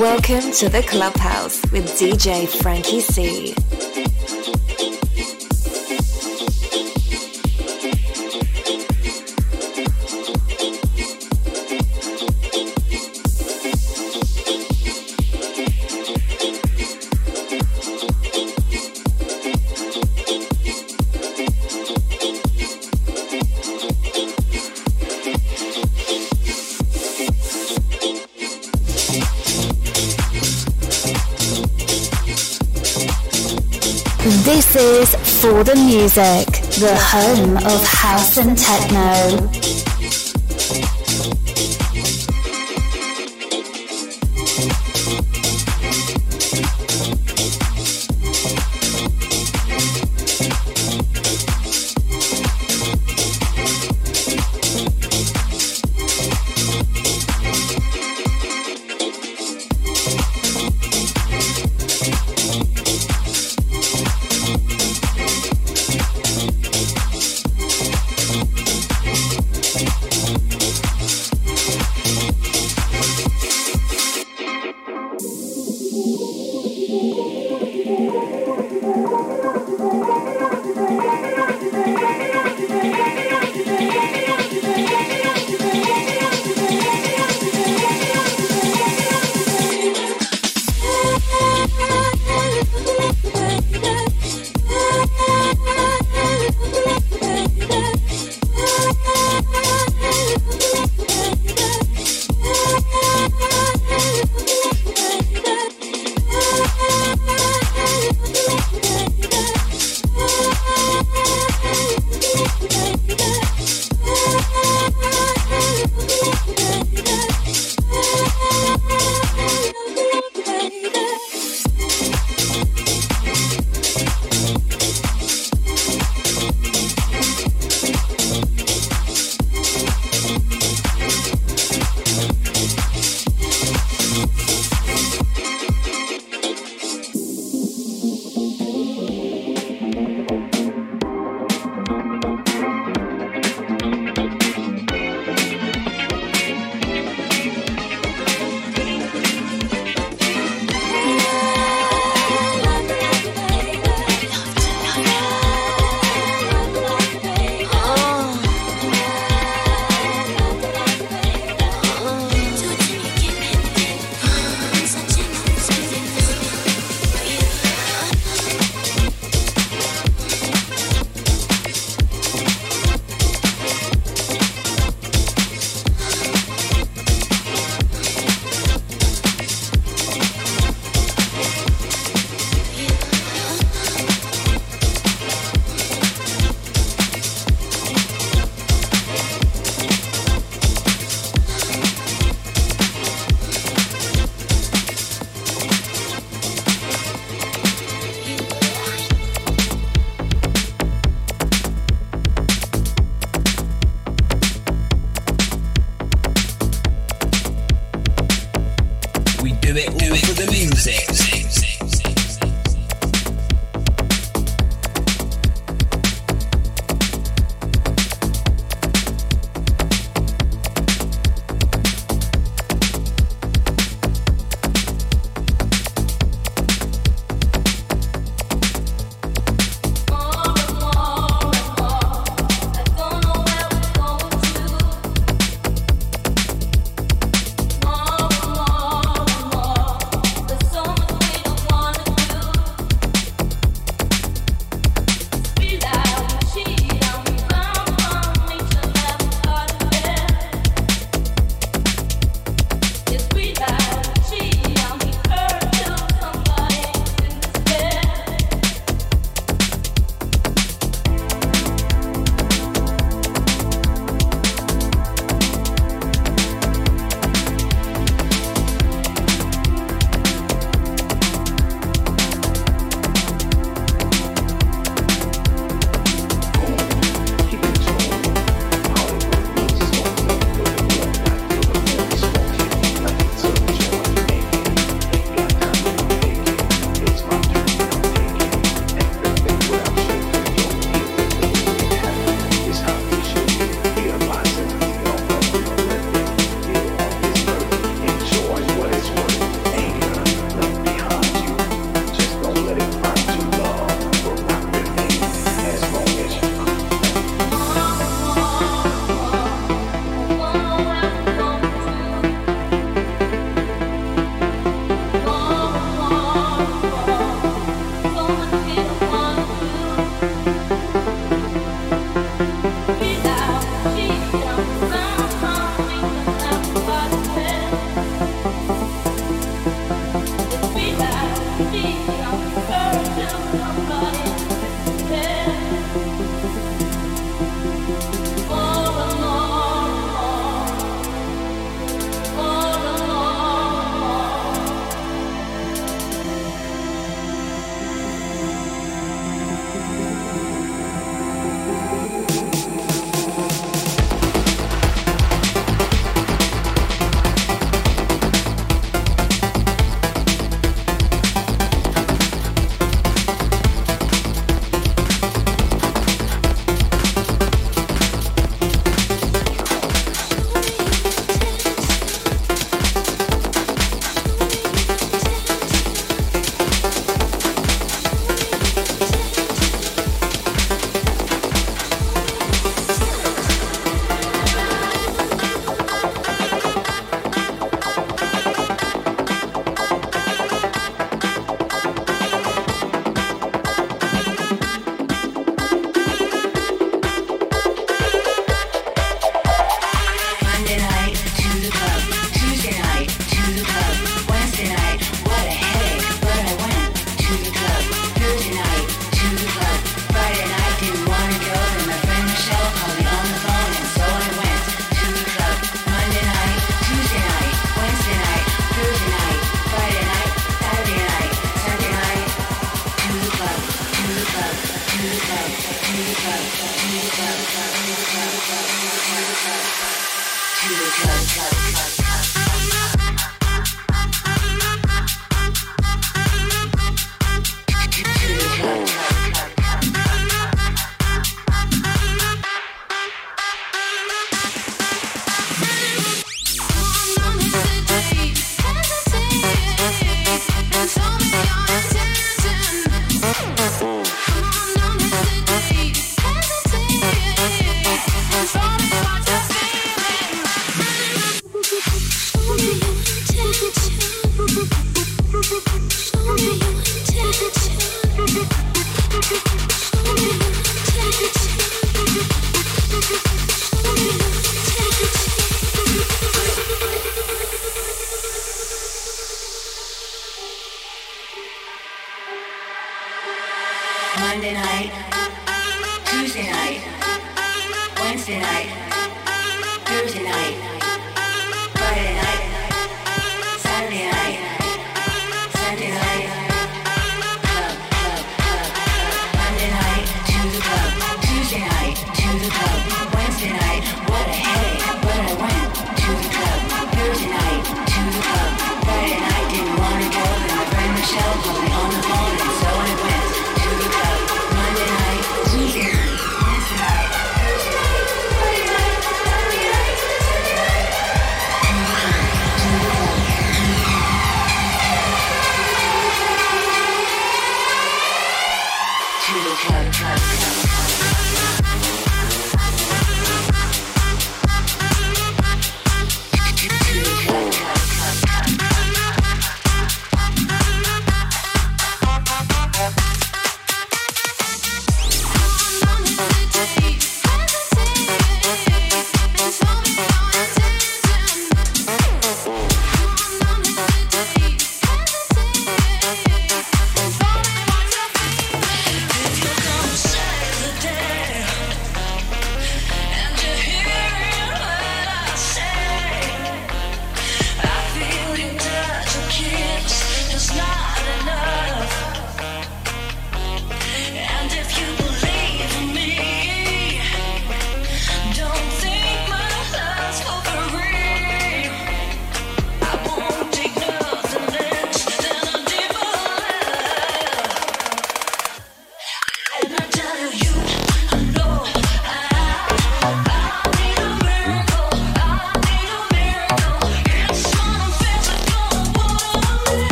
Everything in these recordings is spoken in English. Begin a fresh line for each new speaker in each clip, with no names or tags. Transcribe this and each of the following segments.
Welcome to the Clubhouse with DJ Frankie C.
Music, the home of house and techno.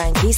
Frankie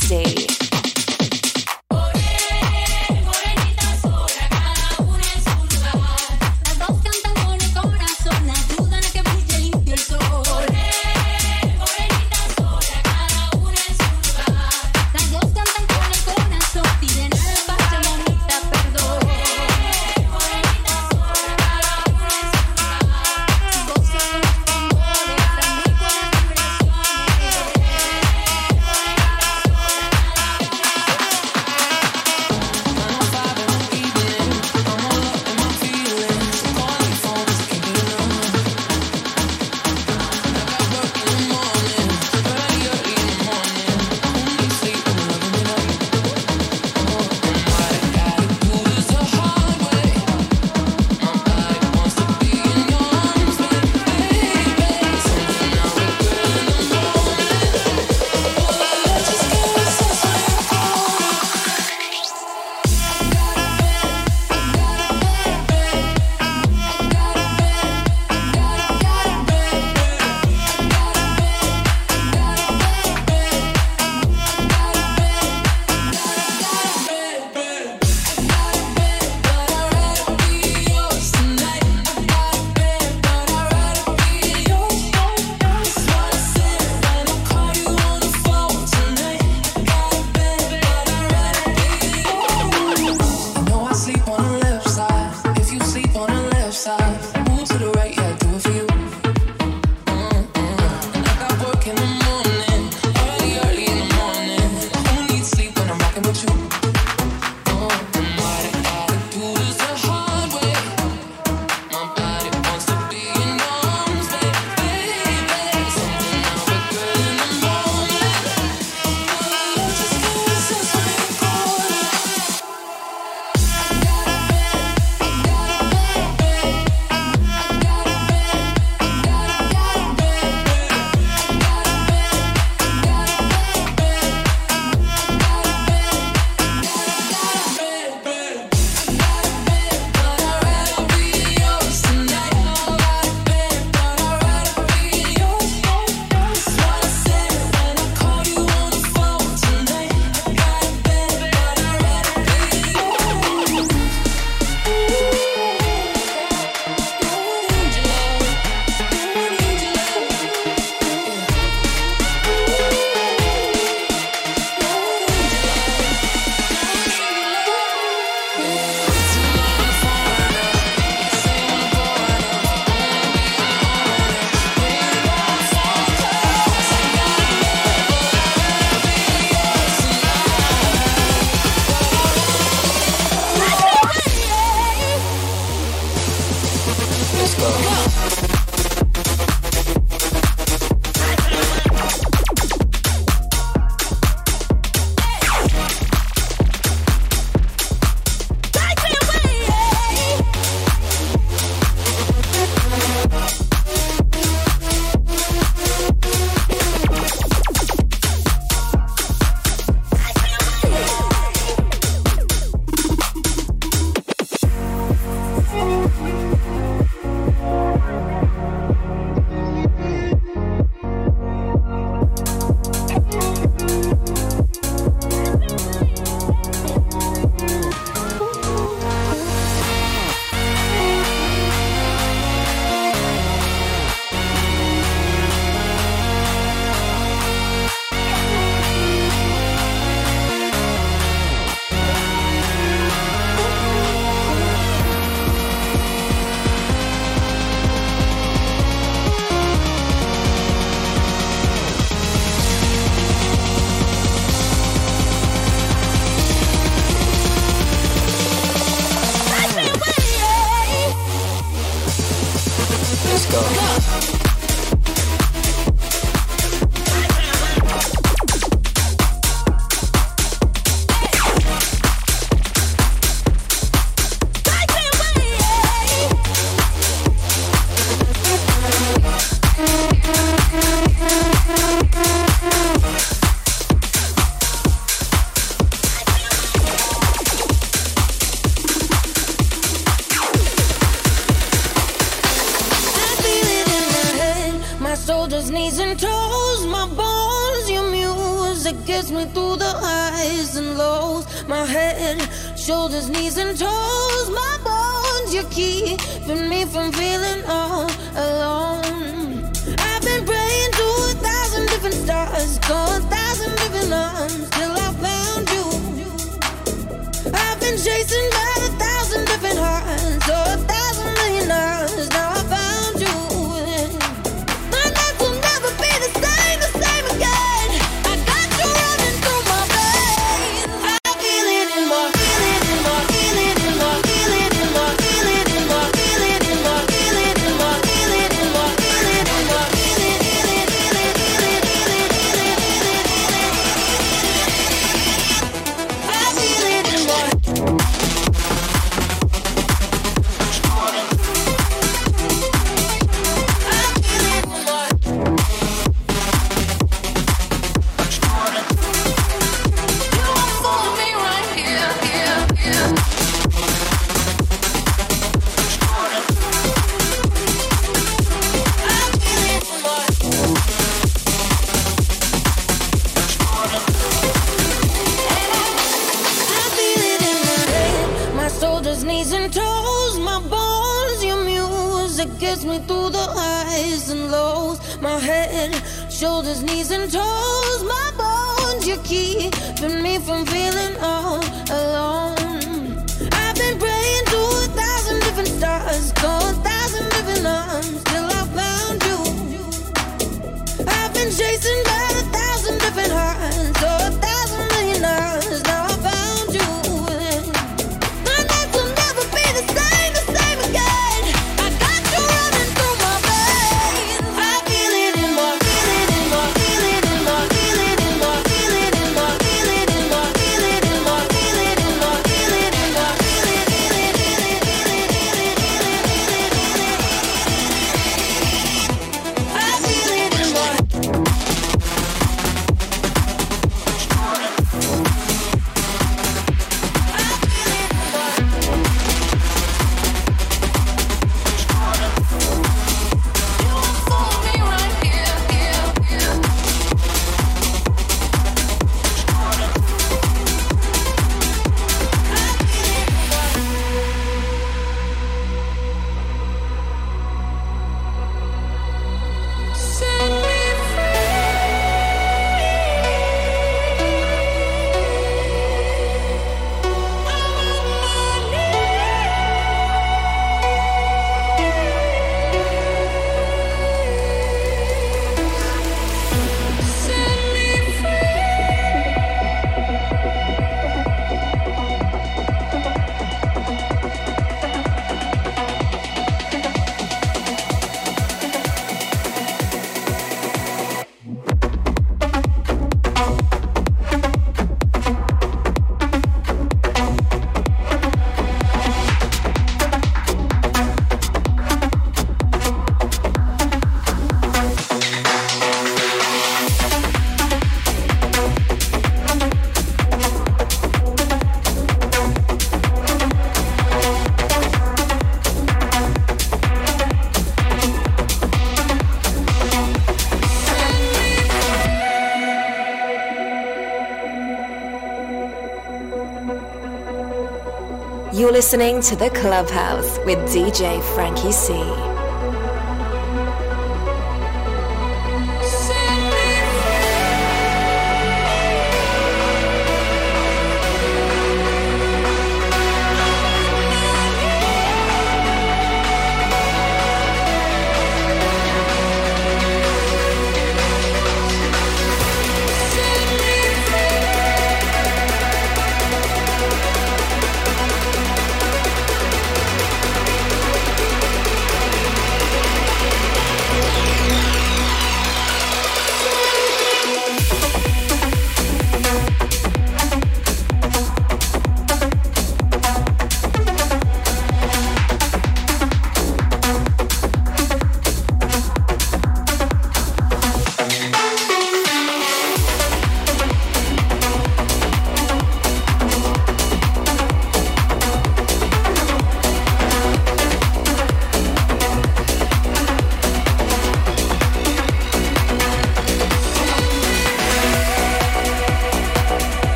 listening to The Clubhouse with DJ Frankie C.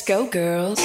go, girls.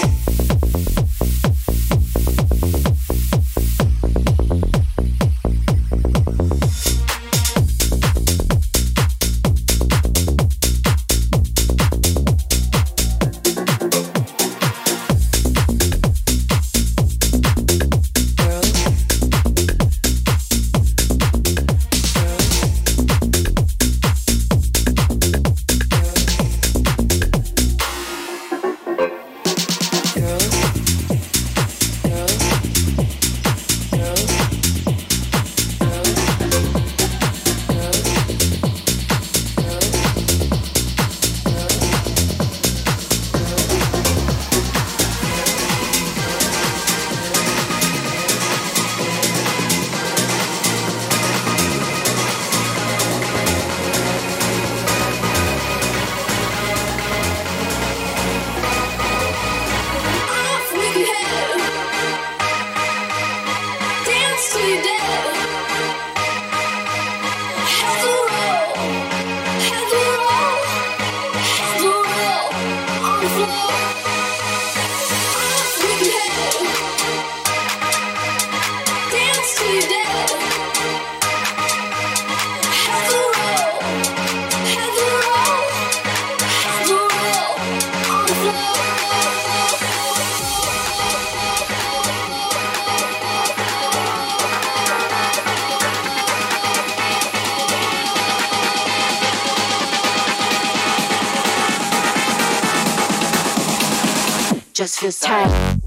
Just feels tight.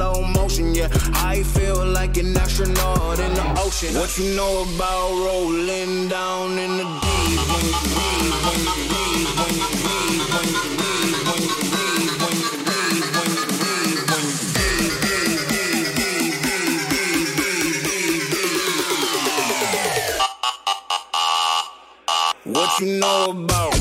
slow motion, yeah. I feel like an astronaut in the ocean. What you know about rolling down in the deep? What you know about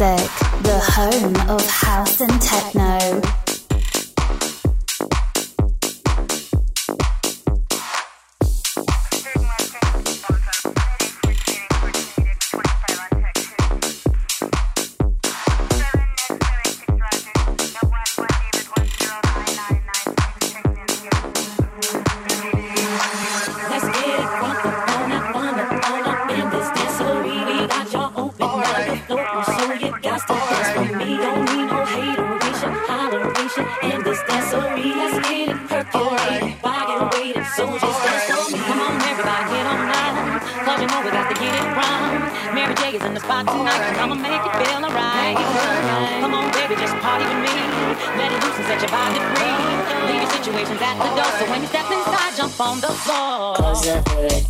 Music, the home of
got to trust me. Don't need no hateration, holleration, and this dancery that's getting percolated. Wagging, waiting, so just dance on me. Come on, everybody, get on now. Clubbing over, got to get it wrong. Mary J is in the spot tonight. I'ma make it feel alright. Come on, baby, just party with me. Let it loose and set your body free. Leave your situations at the door, so when you step inside, jump on the floor. Close
the hood,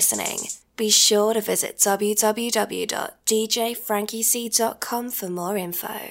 listening. Be sure to visit www.djfrankiec.com for more info.